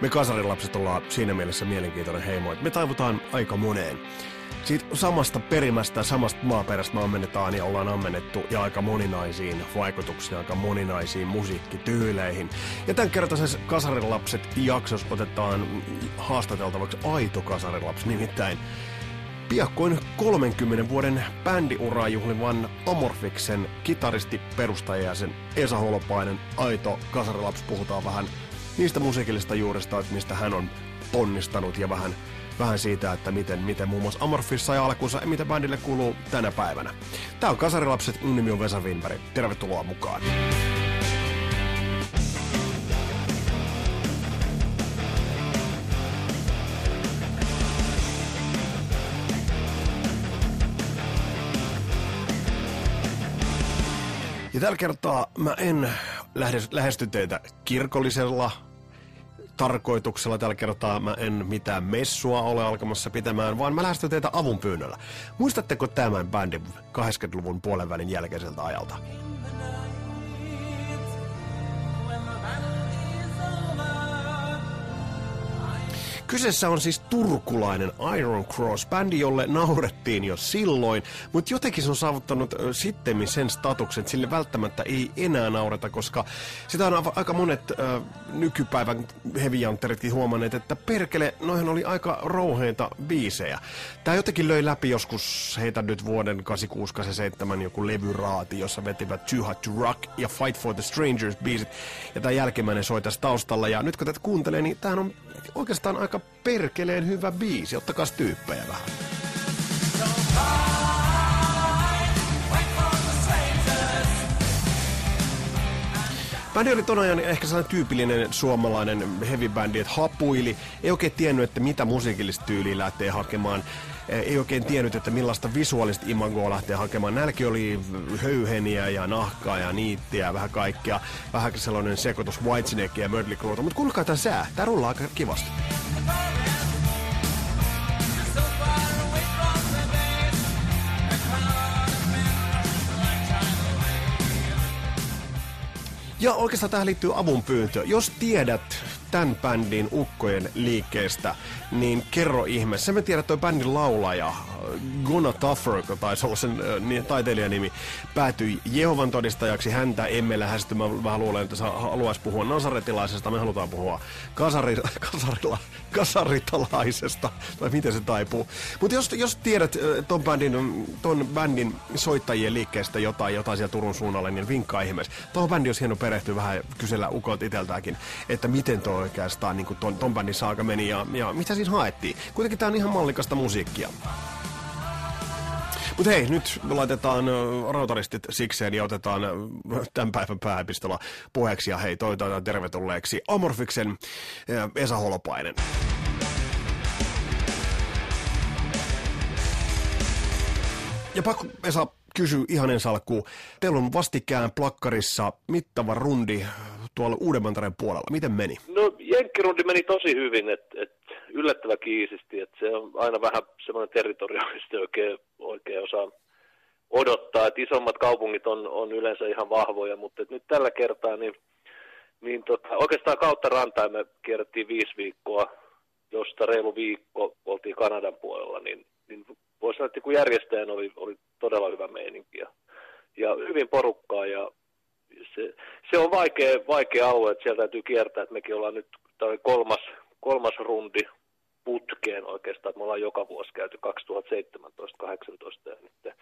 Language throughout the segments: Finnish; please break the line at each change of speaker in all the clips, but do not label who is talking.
Me kasarilapset ollaan siinä mielessä mielenkiintoinen heimo, että me taivutaan aika moneen. Siitä samasta perimästä, samasta maaperästä me ammennetaan ja ollaan ammennettu ja aika moninaisiin vaikutuksiin, aika moninaisiin musiikkityyleihin. Ja tämän kertaisessa Kasarilapset jaksos otetaan haastateltavaksi aito kasarilapsi, nimittäin Piakkoin 30 vuoden bändiuraa juhlivan Amorfiksen kitaristi, perustaja ja sen Esa Holopainen, aito kasarilaps, puhutaan vähän niistä musiikillisista juurista, että mistä hän on ponnistanut ja vähän, vähän siitä, että miten, miten muun muassa Amorfissa ja alkuunsa ja mitä bändille kuuluu tänä päivänä. Tää on Kasarilapset, mun nimi on Vesa Winberg. Tervetuloa mukaan. Ja tällä kertaa mä en lähesty teitä kirkollisella tarkoituksella. Tällä kertaa mä en mitään messua ole alkamassa pitämään, vaan mä lähestyn teitä avun pyynnöllä. Muistatteko tämän bändin 80-luvun puolen välin jälkeiseltä ajalta? Kyseessä on siis turkulainen Iron Cross, bändi, jolle naurettiin jo silloin, mutta jotenkin se on saavuttanut sitten sen statuksen, että sille välttämättä ei enää naureta, koska sitä on aika monet äh, nykypäivän heavy huomanneet, että perkele, noihin oli aika rouheita biisejä. Tämä jotenkin löi läpi joskus heitä nyt vuoden 86-87 joku levyraati, jossa vetivät Too Hot to Rock ja Fight for the Strangers biisit, ja tämä jälkimmäinen soi tässä taustalla, ja nyt kun tätä kuuntelee, niin tämähän on oikeastaan aika perkeleen hyvä biisi. Ottakaa tyyppejä vähän. Bändi oli ton ajan ehkä sellainen tyypillinen suomalainen heavy bändi, että hapuili, ei oikein tiennyt, että mitä musiikillista tyyliä lähtee hakemaan ei oikein tiennyt, että millaista visuaalista imagoa lähtee hakemaan. Nälki oli höyheniä ja nahkaa ja niittiä ja vähän kaikkea. Vähän sellainen sekoitus Whitesnake ja Crue. Mutta kuulkaa tämä sää. Tämä rullaa aika kivasti. Ja oikeastaan tähän liittyy avunpyyntö. Jos tiedät tämän bändin ukkojen liikkeestä, niin kerro ihme. Se me tiedät, toi bändin laulaja Gonna Tougher, joka taisi olla sen äh, taiteilijan nimi, päätyi Jehovan todistajaksi. Häntä emme lähesty. Mä vähän luulen, että haluaisi puhua nasaretilaisesta. Me halutaan puhua kasari, kasarilla, kasaritalaisesta. Tai miten se taipuu. Mutta jos, jos tiedät ton bändin, ton bändin soittajien liikkeestä jotain, jotain siellä Turun suunnalle, niin vinkkaa ihmeessä. Tuohon bändi olisi hieno perehtyä vähän kysellä ukot iteltäänkin, että miten tuo oikeastaan niin ton, ton bändin saaka meni ja, ja mitä siinä haettiin. Kuitenkin tää on ihan mallikasta musiikkia. Mutta hei, nyt laitetaan rautaristit sikseen ja otetaan tämän päivän pääepistola puheeksi. Ja hei, toivotaan tervetulleeksi Amorfiksen Esa Holopainen. Ja pakko Esa kysyä ihan ensi alkuun. Teillä on vastikään plakkarissa mittava rundi tuolla Uudenmantareen puolella. Miten meni?
No Jenkkirundi meni tosi hyvin, että et yllättävän kiisisti, että se on aina vähän semmoinen territoriaalisesti oikein, oikein osaa odottaa, että isommat kaupungit on, on yleensä ihan vahvoja, mutta nyt tällä kertaa niin, niin tota, oikeastaan kautta rantain me kierrettiin viisi viikkoa, josta reilu viikko oltiin Kanadan puolella, niin, niin voisi sanoa, että kun järjestäjän oli, oli todella hyvä meininki ja, ja hyvin porukkaa ja se, se on vaikea, vaikea alue, että sieltä täytyy kiertää, että mekin ollaan nyt kolmas, kolmas rundi putkeen oikeastaan, me ollaan joka vuosi käyty 2017-2018 ja nyt,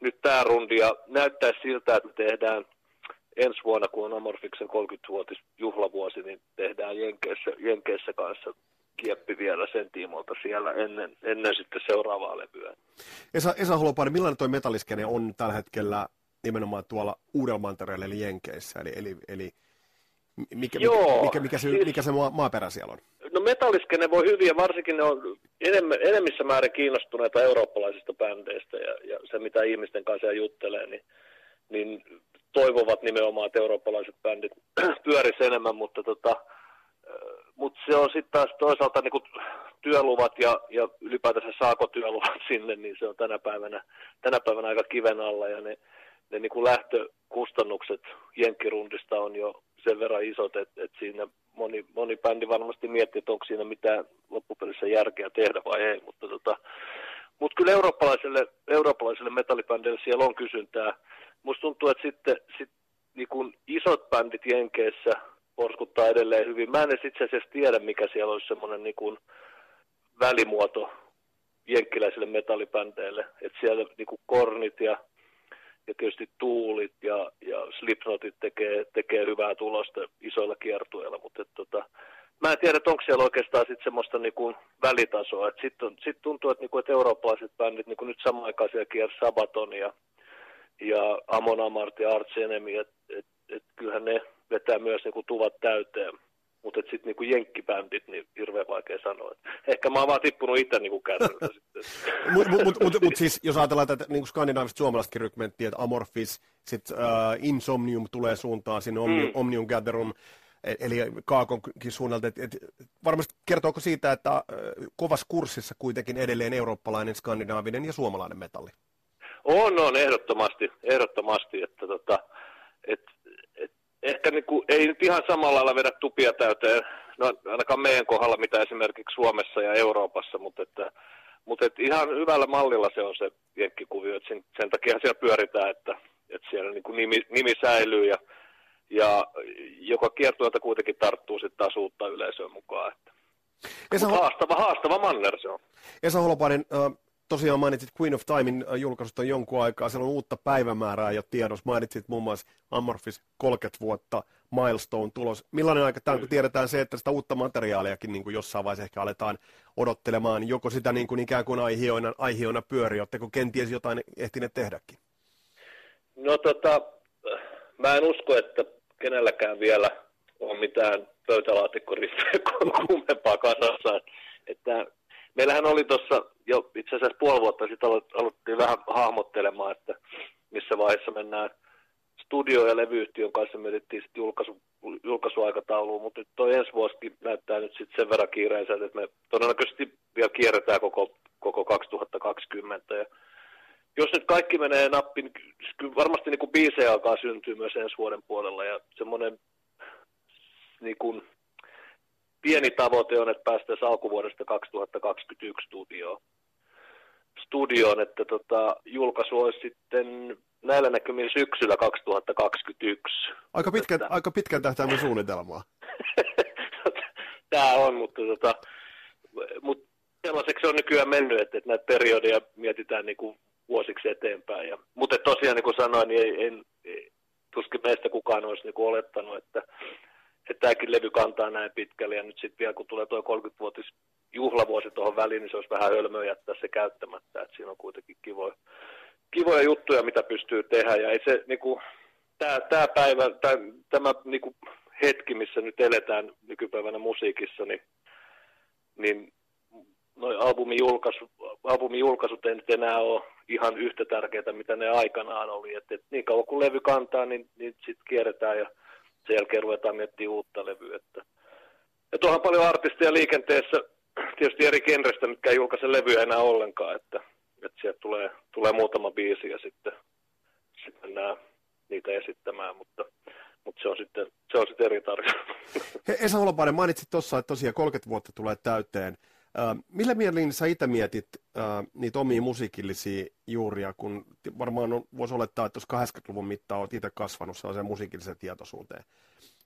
nyt tämä rundi ja näyttää siltä, että me tehdään ensi vuonna, kun on Amorfiksen 30-vuotis juhlavuosi, niin tehdään Jenkeissä, Jenkeissä kanssa kieppi vielä sen tiimolta siellä ennen, ennen sitten seuraavaa levyä.
Esa, Esa Holopainen, millainen tuo metalliskene on tällä hetkellä nimenomaan tuolla Uudelmantereella eli Jenkeissä, eli, eli, eli mikä, Joo, mikä, mikä, se, siis, mikä se maaperä siellä on?
No metalliskene voi hyvin ja varsinkin ne on enemmän, enemmissä määrin kiinnostuneita eurooppalaisista bändeistä ja, ja se mitä ihmisten kanssa juttelee, niin, niin toivovat nimenomaan, että eurooppalaiset bändit pyörisivät enemmän, mutta tota, mutta se on sitten taas toisaalta niin työluvat ja, ja ylipäätänsä saako työluvat sinne, niin se on tänä päivänä, tänä päivänä aika kiven alla ja ne ne niin lähtökustannukset jenkkirundista on jo sen verran isot, että, että siinä moni, moni bändi varmasti miettii, että onko siinä mitään loppupelissä järkeä tehdä vai ei, mutta tota, mutta kyllä eurooppalaiselle, eurooppalaiselle metallibändille siellä on kysyntää. Musta tuntuu, että sitten sit, niin kun isot bändit Jenkeissä porskuttaa edelleen hyvin. Mä en itse asiassa tiedä, mikä siellä olisi semmoinen niin välimuoto jenkkiläisille metallibändeille. Että siellä niin kornit ja, ja tietysti tuulit ja, ja slipnotit tekee, tekee hyvää tulosta isoilla kiertueilla, mutta et, tota, mä en tiedä, onko siellä oikeastaan sit semmoista niinku välitasoa. Sitten sit tuntuu, että, niinku, että eurooppalaiset bändit, niinku nyt samaan aikaan siellä kiersi Sabaton ja, ja Amon Amart ja Arts Enemy, että et, et, kyllähän ne vetää myös niinku tuvat täyteen. Mutta sitten niinku jenkkibändit, niin hirveän vaikea sanoa. Ehkä mä oon vaan tippunut itse niinku sitten.
Mutta mut, mut, mut, siis jos ajatellaan tätä niin skandinaaviset suomalaisetkin rykmenttiä, että Amorphis, sitten uh, Insomnium tulee suuntaan sinne Omnium, mm. Omnium Gatherum, e, eli Kaakonkin suunnalta. Et, et, varmasti kertooko siitä, että uh, kovassa kurssissa kuitenkin edelleen eurooppalainen, skandinaavinen ja suomalainen metalli?
On, on, ehdottomasti, ehdottomasti, että tota, ehkä niin kuin, ei nyt ihan samalla lailla vedä tupia täyteen, no ainakaan meidän kohdalla, mitä esimerkiksi Suomessa ja Euroopassa, mutta että, mutta että ihan hyvällä mallilla se on se jenkkikuvio, että sen, sen takia siellä pyöritään, että, että siellä niin kuin nimi, nimi säilyy ja, ja joka kiertueelta kuitenkin tarttuu sitten taas uutta yleisöön mukaan. Että. Esa, haastava, haastava manner se on.
Esa Holopainen, äh, tosiaan mainitsit Queen of Timein äh, julkaisusta jonkun aikaa, siellä on uutta päivämäärää jo tiedossa. Mainitsit muun muassa Amorphis 30 vuotta, Milestone tulos. Millainen aika tämä, kun tiedetään se, että sitä uutta materiaaliakin niin kuin jossain vaiheessa ehkä aletaan odottelemaan, joko sitä niin kuin ikään kuin aihioina, aihioina pyöri, oletteko kenties jotain ehtineet tehdäkin?
No tota, mä en usko, että kenelläkään vielä on mitään pöytälaatikkoristejä kuumempaa kasassa. Että meillähän oli tuossa jo itse asiassa puoli vuotta sitten aloittiin vähän hahmottelemaan, että missä vaiheessa mennään studio- ja levyyhtiön kanssa mietittiin sitten julkaisu, julkaisuaikatauluun, mutta nyt toi ensi vuosikin näyttää nyt sitten sen verran kiireiseltä, että me todennäköisesti vielä kierretään koko, koko 2020. Ja jos nyt kaikki menee nappiin, niin kyllä varmasti niin kuin biisejä alkaa syntyä myös ensi vuoden puolella ja semmoinen niin kuin, pieni tavoite on, että päästäisiin alkuvuodesta 2021 studioon. studioon että tota, julkaisu olisi sitten näillä näkymin syksyllä 2021.
Aika, pitkä, että... aika pitkän tähtäimen suunnitelmaa.
Tämä on, mutta, tota, mutta sellaiseksi on nykyään mennyt, että, että näitä periodeja mietitään niin kuin vuosiksi eteenpäin. Ja, mutta tosiaan niin kuin sanoin, niin ei, ei, ei, tuskin meistä kukaan olisi niin kuin olettanut, että että tämäkin levy kantaa näin pitkälle. Ja nyt sitten vielä kun tulee tuo 30-vuotis juhlavuosi tuohon väliin, niin se olisi vähän hölmöä jättää se käyttämättä, että siinä on kuitenkin kivoja, kivoja juttuja, mitä pystyy tehdä. Ja ei se niinku, tämä, tämä päivä, tämä, tämä niinku hetki, missä nyt eletään nykypäivänä musiikissa, niin, niin noi albumin, julkaisu, albumin julkaisut ei nyt enää ole ihan yhtä tärkeää, mitä ne aikanaan oli. Et, et niin kauan kuin levy kantaa, niin, niin sitten kierretään ja sen jälkeen ruvetaan miettimään uutta levyä. Että. Ja tuohan paljon artisteja liikenteessä, tietysti eri genrestä, mitkä ei julkaise levyä enää ollenkaan, että, että sieltä tulee, tulee muutama biisi ja sitten, sitten nämä, niitä esittämään, mutta, mutta se on sitten, se on sitten eri tarina.
Esa Holopainen, mainitsit tuossa, että tosiaan 30 vuotta tulee täyteen. Äh, millä mielin sä itse mietit äh, niitä omia musiikillisia juuria, kun varmaan on, voisi olettaa, että jos 80-luvun mittaan olet itse kasvanut sellaiseen musiikilliseen tietoisuuteen.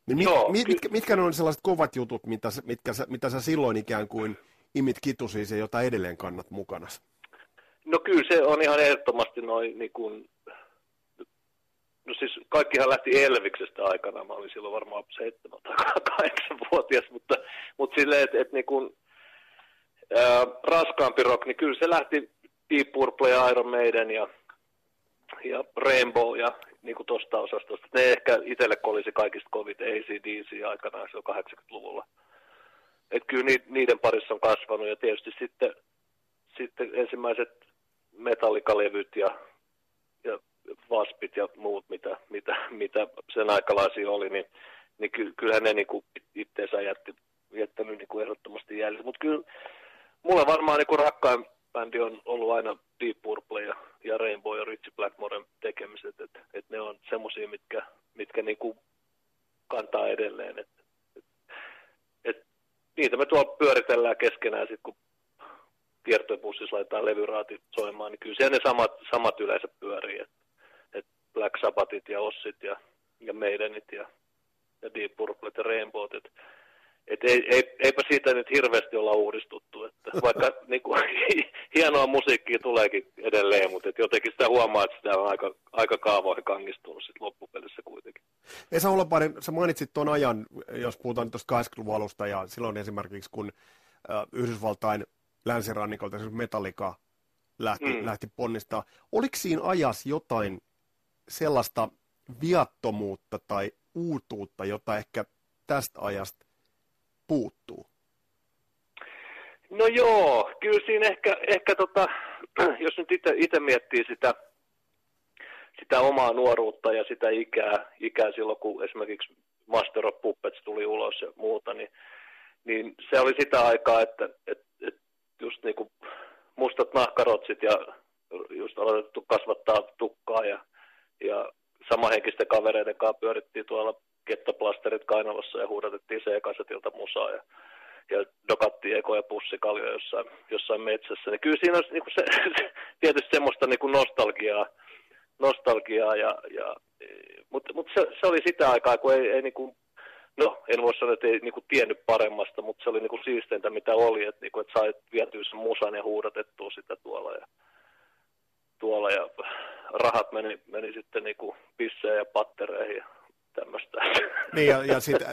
Niin mit, Joo, mit, mitkä, mitkä ne on sellaiset kovat jutut, mitä, mitkä sä, mitä sä silloin ikään kuin imit kitusiin ja jota edelleen kannat mukana?
No kyllä se on ihan ehdottomasti noin niin kuin, no siis kaikkihan lähti Elviksestä aikana, mä olin silloin varmaan 7 tai 8-vuotias, mutta, mutta silleen, että et niin kuin, raskaampi rock, niin kyllä se lähti Deep Purple ja Iron Maiden ja, ja Rainbow ja niin kuin tuosta osastosta. Ne ehkä itselle kolisi kaikista kovit ACDC aikanaan se on 80-luvulla. Et kyllä niiden parissa on kasvanut ja tietysti sitten, sitten ensimmäiset metallikalevyt ja, ja vaspit ja muut, mitä, mitä, mitä sen aikalaisia oli, niin, niin kyllähän ne niin kuin itteensä jätti, jättänyt niin kuin ehdottomasti jäljellä. Mutta kyllä mulle varmaan niin rakkain, bändi on ollut aina Deep Purple ja, ja Rainbow ja Richie Blackmoren tekemiset, että et ne on semmoisia, mitkä, mitkä niinku kantaa edelleen. Et, et, et, niitä me tuolla pyöritellään keskenään sitten, kun kiertobussissa laitetaan levyraatit soimaan, niin kyllä siellä ne samat, samat yleensä pyörii. Et, et Black Sabbathit ja Ossit ja, ja Maidenit ja, ja Deep Purplet ja Rainbowt. Et, et ei, ei, eipä siitä nyt hirveästi olla uudistuttu, että vaikka niin kuin, hienoa musiikkia tuleekin edelleen, mutta et jotenkin sitä huomaa, että sitä on aika, aika kaavoihin kangistunut sit loppupelissä kuitenkin.
Esa Holopainen, sä mainitsit tuon ajan, jos puhutaan tuosta 80-luvun alusta ja silloin esimerkiksi kun äh, Yhdysvaltain länsirannikolta esimerkiksi Metallica lähti, mm. lähti ponnistaa. Oliko siinä ajassa jotain sellaista viattomuutta tai uutuutta, jota ehkä tästä ajasta puuttuu?
No joo, kyllä siinä ehkä, ehkä tota, jos nyt itse miettii sitä, sitä omaa nuoruutta ja sitä ikää, ikää silloin, kun esimerkiksi Master of Puppets tuli ulos ja muuta, niin, niin se oli sitä aikaa, että, että, että just niin kuin mustat nahkarotsit ja just aloitettu kasvattaa tukkaa ja, ja samahenkisten kavereiden kanssa pyörittiin tuolla kettoplasterit kainalossa ja huudatettiin C-kasetilta musaa ja, ja dokattiin ekoja pussikaljoja jossain, jossain metsässä. Niin kyllä siinä on niin se, tietysti semmoista niin nostalgiaa, nostalgiaa ja, ja, mutta mut se, se, oli sitä aikaa, kun ei, ei niin kuin, no en voi sanoa, että ei niin kuin tiennyt paremmasta, mutta se oli niin kuin siisteintä mitä oli, että, niin kuin, että sai vietyä sen musan ja huudatettua sitä tuolla ja, tuolla ja rahat meni, meni sitten niin kuin pisseen ja pattereihin ja tämmöistä.
Niin, ja, ja sitten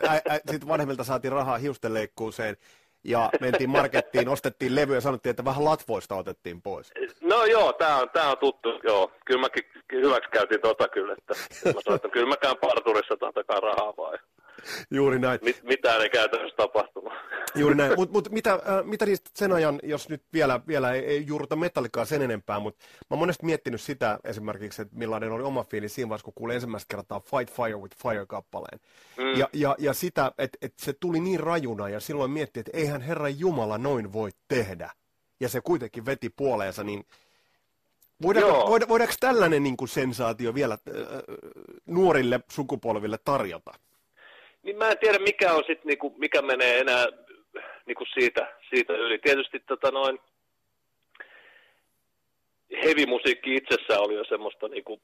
sit vanhemmilta saatiin rahaa hiustenleikkuuseen, ja mentiin markettiin, ostettiin levyä ja sanottiin, että vähän latvoista otettiin pois.
No joo, tämä on, tää on tuttu, joo. Kyllä mäkin hyväksi käytiin tota kyllä, että mä sanoin, että kyllä mä käyn parturissa takaa rahaa vai.
Juuri näin.
Mit, mitään ei käytännössä tapahtunut.
Juuri näin. Mutta mut mitä, äh, mitä niistä sen ajan, jos nyt vielä, vielä ei, ei juuruta metallikaa sen enempää, mutta mä oon monesti miettinyt sitä esimerkiksi, että millainen oli oma fiilis siinä vaiheessa, kun kuulin ensimmäistä kertaa Fight Fire with Fire-kappaleen. Mm. Ja, ja, ja sitä, että et se tuli niin rajuna ja silloin mietti, että eihän Herra Jumala noin voi tehdä. Ja se kuitenkin veti puoleensa, niin Voidaanko, voida, voidaanko tällainen niin kuin sensaatio vielä äh, nuorille sukupolville tarjota?
Niin mä en tiedä, mikä on sit, niinku, mikä menee enää niinku siitä, siitä yli. Tietysti tota noin, heavy-musiikki itsessään oli jo semmoista niinku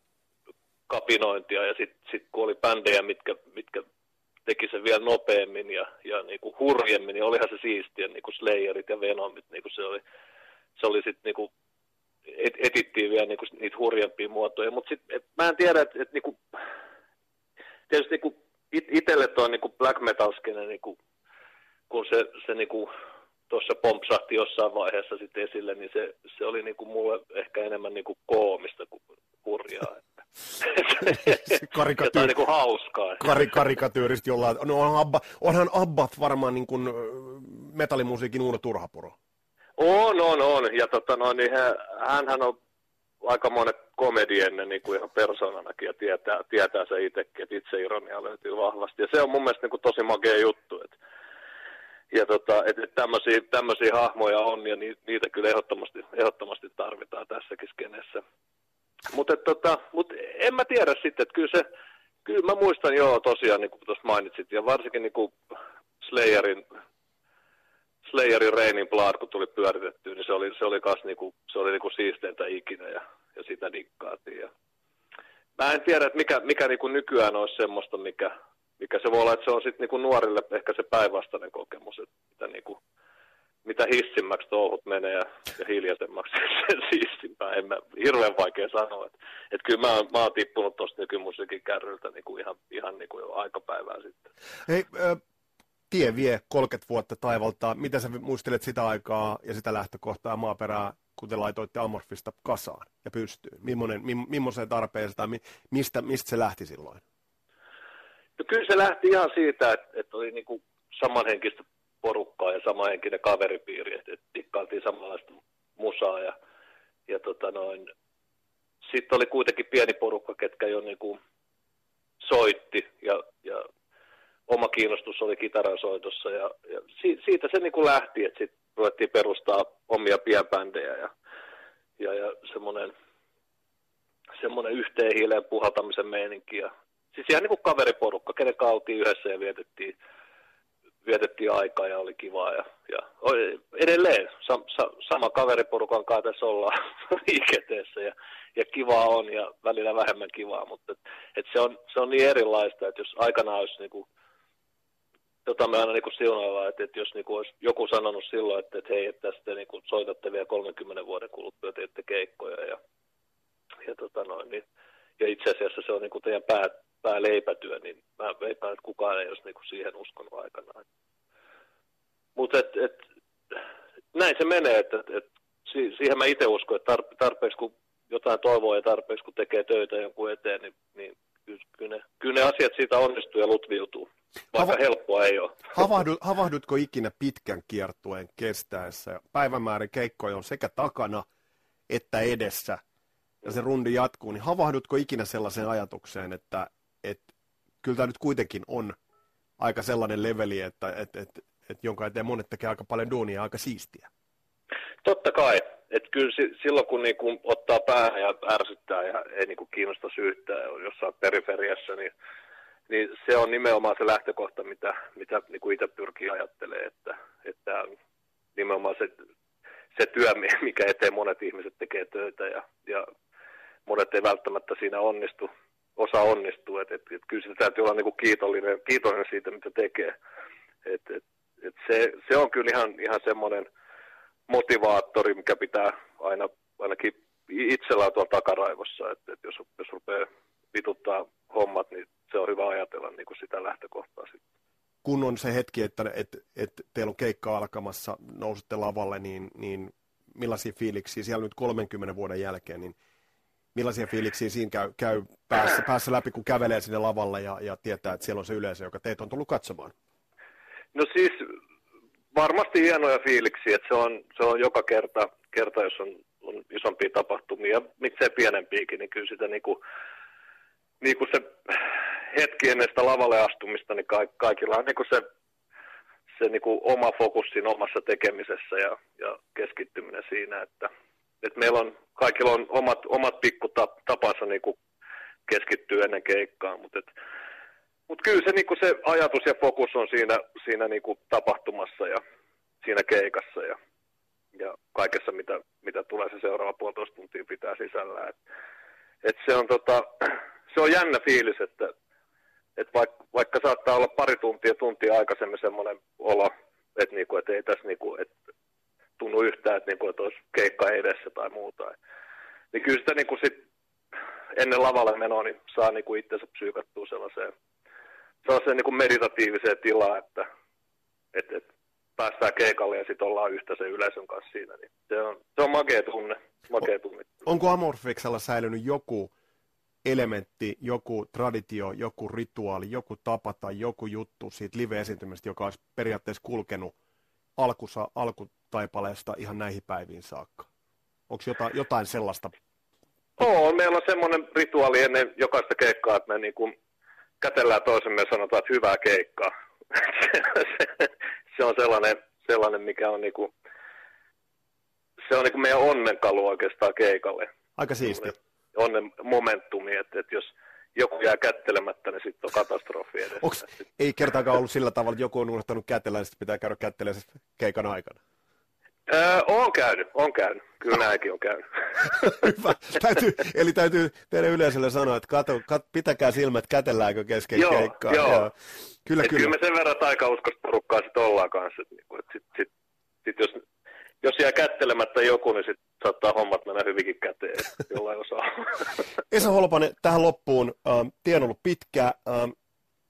kapinointia, ja sitten sit kun oli bändejä, mitkä, mitkä teki sen vielä nopeammin ja, ja niinku hurjemmin, niin olihan se siistiä, niinku Slayerit ja Venomit, niinku se oli, se oli sitten niinku, et, etittiin vielä niinku niitä hurjempia muotoja, mutta sitten mä en tiedä, että et, niinku, tietysti niinku it, itselle tuo niin black metal skene, niin kuin, kun se, se niin kuin, tuossa pompsahti jossain vaiheessa sitten esille, niin se, se oli niin kuin mulle ehkä enemmän niin kuin koomista kuin hurjaa.
Karikatyyr...
Jotain niin kuin hauskaa.
Kari, karikatyyristä jollain. No on Abba, onhan Abbat varmaan niin kuin metallimusiikin Uuno Turhapuro.
On, on, on. Ja tota, no, niin hän, hänhän on aika monet komedienne niin kuin ihan persoonanakin ja tietää, tietää se itsekin, että itse ironia löytyy vahvasti. Ja se on mun mielestä niin kuin tosi makea juttu. Että, ja tota, että et tämmöisiä, tämmöisiä hahmoja on ja ni, niitä kyllä ehdottomasti, ehdottomasti tarvitaan tässäkin skenessä. Mutta tota, mut en mä tiedä sitten, että kyllä kyllä mä muistan joo tosiaan, niin kuin tuossa mainitsit, ja varsinkin niin kuin Slayerin Slayerin Rainin Blood, kun tuli pyöritettyä, niin se oli, se oli, kas niinku, se oli niinku siisteintä ikinä ja, ja sitä dikkaatiin. Ja... Mä en tiedä, että mikä, mikä niinku nykyään olisi semmoista, mikä, mikä se voi olla, että se on sitten niinku nuorille ehkä se päinvastainen kokemus, että mitä, niinku, mitä hissimmäksi touhut menee ja, ja hiljaisemmaksi sen siistimpää. En mä, hirveän vaikea sanoa. Että, että kyllä mä, mä oon tippunut tuosta nykymusiikin kärryltä niinku ihan, ihan niinku jo aikapäivää sitten.
Hei, äh tie vie 30 vuotta taivalta. Mitä sä muistelet sitä aikaa ja sitä lähtökohtaa maaperää, kun te laitoitte Amorfista kasaan ja pystyyn? Mimmonen, mi, millaiseen tarpeeseen tai mistä, mistä se lähti silloin?
No kyllä se lähti ihan siitä, että, että oli niinku samanhenkistä porukkaa ja samanhenkinen kaveripiiri, että, että dikkailtiin samanlaista musaa ja, ja tota noin, sitten oli kuitenkin pieni porukka, ketkä jo niinku soitti ja, ja oma kiinnostus oli kitaran soitossa ja, ja si, siitä se niin kuin lähti, että sitten ruvettiin perustaa omia pienbändejä ja ja, ja semmoinen, semmoinen yhteen hiileen puhaltamisen meininki. Ja, siis ihan niin kuin kaveriporukka, kenen oltiin yhdessä ja vietettiin, vietettiin aikaa ja oli kivaa. Ja, ja edelleen sam, sa, sama kaveriporukan kanssa tässä ollaan liikenteessä ja, ja kivaa on ja välillä vähemmän kivaa, mutta et, et se, on, se on niin erilaista, että jos aikanaan olisi niin kuin, jota me aina niin siunaillaan, että, että jos niin olisi joku sanonut silloin, että, että hei, että tästä niin kuin soitatte vielä 30 vuoden kuluttua, teette keikkoja ja, ja, tota noin, niin, ja itse asiassa se on niin kuin teidän pää, pääleipätyö, niin mä veikkaan, että kukaan ei olisi niin kuin siihen uskonut aikanaan. Mutta et, et, näin se menee, että et, siihen mä itse uskon, että tarpeeksi kun jotain toivoo ja tarpeeksi kun tekee töitä jonkun eteen, niin, niin kyllä, ne, kyllä ne asiat siitä onnistuu ja lutviutuu, vaikka Hava- helppoa ei ole.
Havahdu, havahdutko ikinä pitkän kiertueen kestäessä? Päivämäärä keikkoja on sekä takana että edessä, ja se rundi jatkuu, niin havahdutko ikinä sellaiseen ajatukseen, että, että kyllä tämä nyt kuitenkin on aika sellainen leveli, että, että, että, että jonka eteen monet tekee aika paljon duunia aika siistiä?
Totta kai. Että kyllä silloin, kun niinku ottaa päähän ja ärsyttää ja ei niinku kiinnosta syyttää jossain periferiassa, niin, niin se on nimenomaan se lähtökohta, mitä, mitä niinku itse pyrkii ajattelee, että, että nimenomaan se, se työ, mikä eteen monet ihmiset tekee töitä ja, ja monet ei välttämättä siinä onnistu, osa onnistuu, että et, et kyllä sitä täytyy olla niinku kiitollinen, kiitollinen siitä, mitä tekee. Et, et, et se, se on kyllä ihan, ihan semmoinen motivaattori, mikä pitää aina ainakin itsellä tuolla takaraivossa, että, että jos, jos rupeaa vituttaa hommat, niin se on hyvä ajatella niin kuin sitä lähtökohtaa sitten.
Kun on se hetki, että, että, että teillä on keikka alkamassa, nousutte lavalle, niin, niin millaisia fiiliksiä siellä nyt 30 vuoden jälkeen, niin millaisia fiiliksiä siinä käy, käy päässä, päässä läpi, kun kävelee sinne lavalle ja, ja tietää, että siellä on se yleisö, joka teitä on tullut katsomaan?
No siis varmasti hienoja fiiliksiä, että se on, se on joka kerta, kerta, jos on, on isompia tapahtumia, miksei pienempiäkin, niin kyllä sitä niin kuin, niin kuin se hetki ennen sitä lavalle astumista, niin ka- kaikilla on niin kuin se, se niin kuin oma fokus siinä omassa tekemisessä ja, ja keskittyminen siinä, että, että meillä on, kaikilla on omat, omat pikkutapansa niin kuin keskittyä ennen keikkaa, mutta että mutta kyllä se, niinku se ajatus ja fokus on siinä, siinä niinku tapahtumassa ja siinä keikassa ja, ja kaikessa, mitä, mitä tulee se seuraava puolitoista tuntia pitää sisällä. Et, et se, on tota, se on jännä fiilis, että et vaikka, vaikka saattaa olla pari tuntia, tuntia aikaisemmin semmoinen olo, että niinku, et ei tässä niinku, et tunnu yhtään, että niinku, et olisi keikka edessä tai muuta. Niin kyllä sitä niinku sit ennen lavalle menoa niin saa niinku itsensä psyykattua sellaiseen sellaiseen niin kuin meditatiiviseen tilaan, että, että, että päästään keikalle ja sitten ollaan yhtä sen yleisön kanssa siinä. Niin se, on, se on makea tunne. Makea tunne.
Onko Amorfiksella säilynyt joku elementti, joku traditio, joku rituaali, joku tapa tai joku juttu siitä live-esiintymisestä, joka olisi periaatteessa kulkenut alkusa, alkutaipaleesta ihan näihin päiviin saakka? Onko jotain, jotain sellaista?
Oo, meillä on semmoinen rituaali ennen jokaista keikkaa, että me niin kuin kätellään toisemme ja sanotaan, että hyvää keikkaa. se on sellainen, sellainen mikä on niinku, se on niinku meidän onnenkalu oikeastaan keikalle.
Aika siisti.
Onnen momentumi, että, että jos joku jää kättelemättä, niin sitten on katastrofi edessä.
Onks, ei kertaakaan ollut sillä tavalla, että joku on unohtanut kätellä, niin pitää käydä kättelemään keikan aikana?
Öö, on käynyt, on käynyt. Kyllä näinkin on käynyt.
Hyvä. Täytyy, eli täytyy teidän yleisölle sanoa, että kato, kat, pitäkää silmät, kätelläänkö kesken
joo,
keikkaa.
Joo. joo. Kyllä, kyllä. kyllä me sen verran taikauskosta porukkaa sitten ollaan kanssa. Että, niinku, että sit, sit, sit jos, jos jää kättelemättä joku, niin sitten saattaa hommat mennä hyvinkin käteen jollain osaa.
Esa Holpanen, tähän loppuun. Ähm, on ollut pitkä ähm,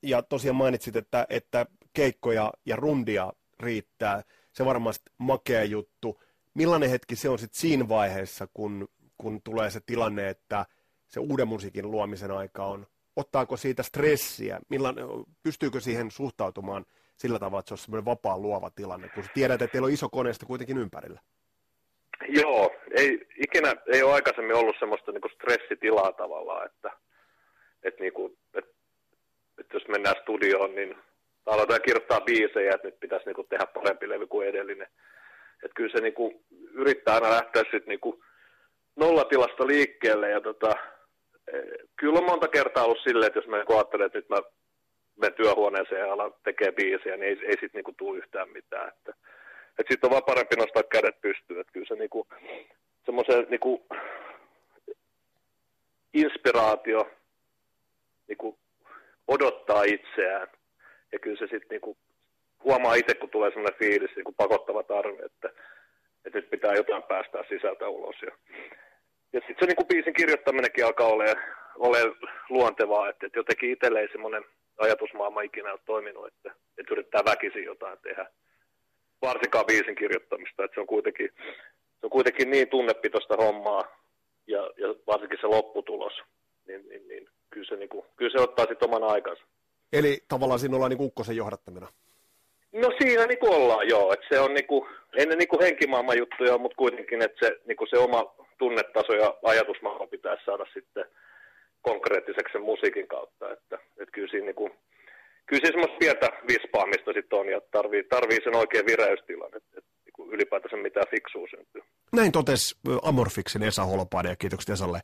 ja tosiaan mainitsit, että, että keikkoja ja rundia riittää se varmasti makea juttu. Millainen hetki se on sitten siinä vaiheessa, kun, kun tulee se tilanne, että se uuden musiikin luomisen aika on, ottaako siitä stressiä, Millainen, pystyykö siihen suhtautumaan sillä tavalla, että se on semmoinen vapaa luova tilanne, kun tiedät, että teillä on iso koneesta kuitenkin ympärillä?
Joo, ei, ikinä ei ole aikaisemmin ollut semmoista niin stressitilaa tavallaan, että, että, niin kuin, että, että jos mennään studioon, niin aloitetaan kirjoittaa biisejä, että nyt pitäisi niinku tehdä parempi levy kuin edellinen. Et kyllä se niinku yrittää aina lähteä sitten niinku nollatilasta liikkeelle ja tota, e, kyllä on monta kertaa ollut silleen, että jos mä ajattelen, että nyt mä menen työhuoneeseen ja alan tekee biisiä, niin ei, ei sit niinku tule yhtään mitään. Että, et sitten on vaan parempi nostaa kädet pystyyn. Että kyllä se niinku, semmoisen niinku, inspiraatio niinku, odottaa itseään. Ja kyllä se sitten niinku, huomaa itse, kun tulee semmoinen fiilis, niinku pakottava tarve, että, että nyt pitää jotain päästää sisältä ulos. Ja, ja sitten se niinku biisin kirjoittaminenkin alkaa olemaan ole luontevaa, että, että jotenkin itselleen semmoinen ajatusmaailma ikinä ole toiminut, että, että yrittää väkisin jotain tehdä. Varsinkaan biisin kirjoittamista, että se on kuitenkin, se on kuitenkin niin tunnepitoista hommaa ja, ja varsinkin se lopputulos, niin, niin, niin kyllä, se, niin kuin, kyllä se ottaa sitten oman aikansa.
Eli tavallaan siinä ollaan niin ukkosen johdattamina.
No siinä niin kuin ollaan joo, että se on niin kuin, ennen niin kuin henkimaailman juttuja, mutta kuitenkin, että se, niin kuin se oma tunnetaso ja ajatusmaailma pitäisi saada sitten konkreettiseksi sen musiikin kautta, että, että kyllä siinä niin kuin, kyllä siinä semmoista pientä vispaamista sitten on ja tarvii, tarvii sen oikein vireystilan, että, että niin ylipäätänsä mitään fiksua syntyy.
Näin totesi Amorfiksen Esa Holopainen ja kiitokset Esalle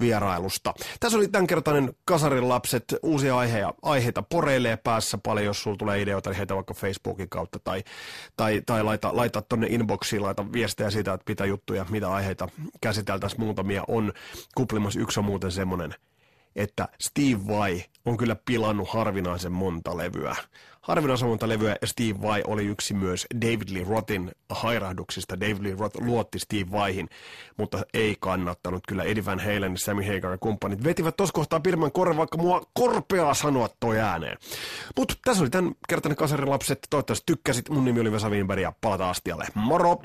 vierailusta. Tässä oli tämänkertainen Kasarin lapset. Uusia aiheja, aiheita poreilee päässä paljon, jos sulla tulee ideoita, niin heitä vaikka Facebookin kautta tai, tai, tai laita, laita tuonne inboxiin, laita viestejä siitä, että mitä juttuja, mitä aiheita käsiteltäisiin. Muutamia on. Kuplimassa yksi on muuten semmoinen että Steve Vai on kyllä pilannut harvinaisen monta levyä. Harvinaisen monta levyä ja Steve Vai oli yksi myös David Lee Rothin hairahduksista. David Lee Roth luotti Steve Vaihin, mutta ei kannattanut. Kyllä Eddie Van Halen, Sammy Hagar ja kumppanit vetivät tuossa kohtaa pirman korva, vaikka mua korpeaa sanoa toi ääneen. Mutta tässä oli tämän kertainen kasarin lapset. Toivottavasti tykkäsit. Mun nimi oli Vesa Wienberg ja palataan astialle. Moro!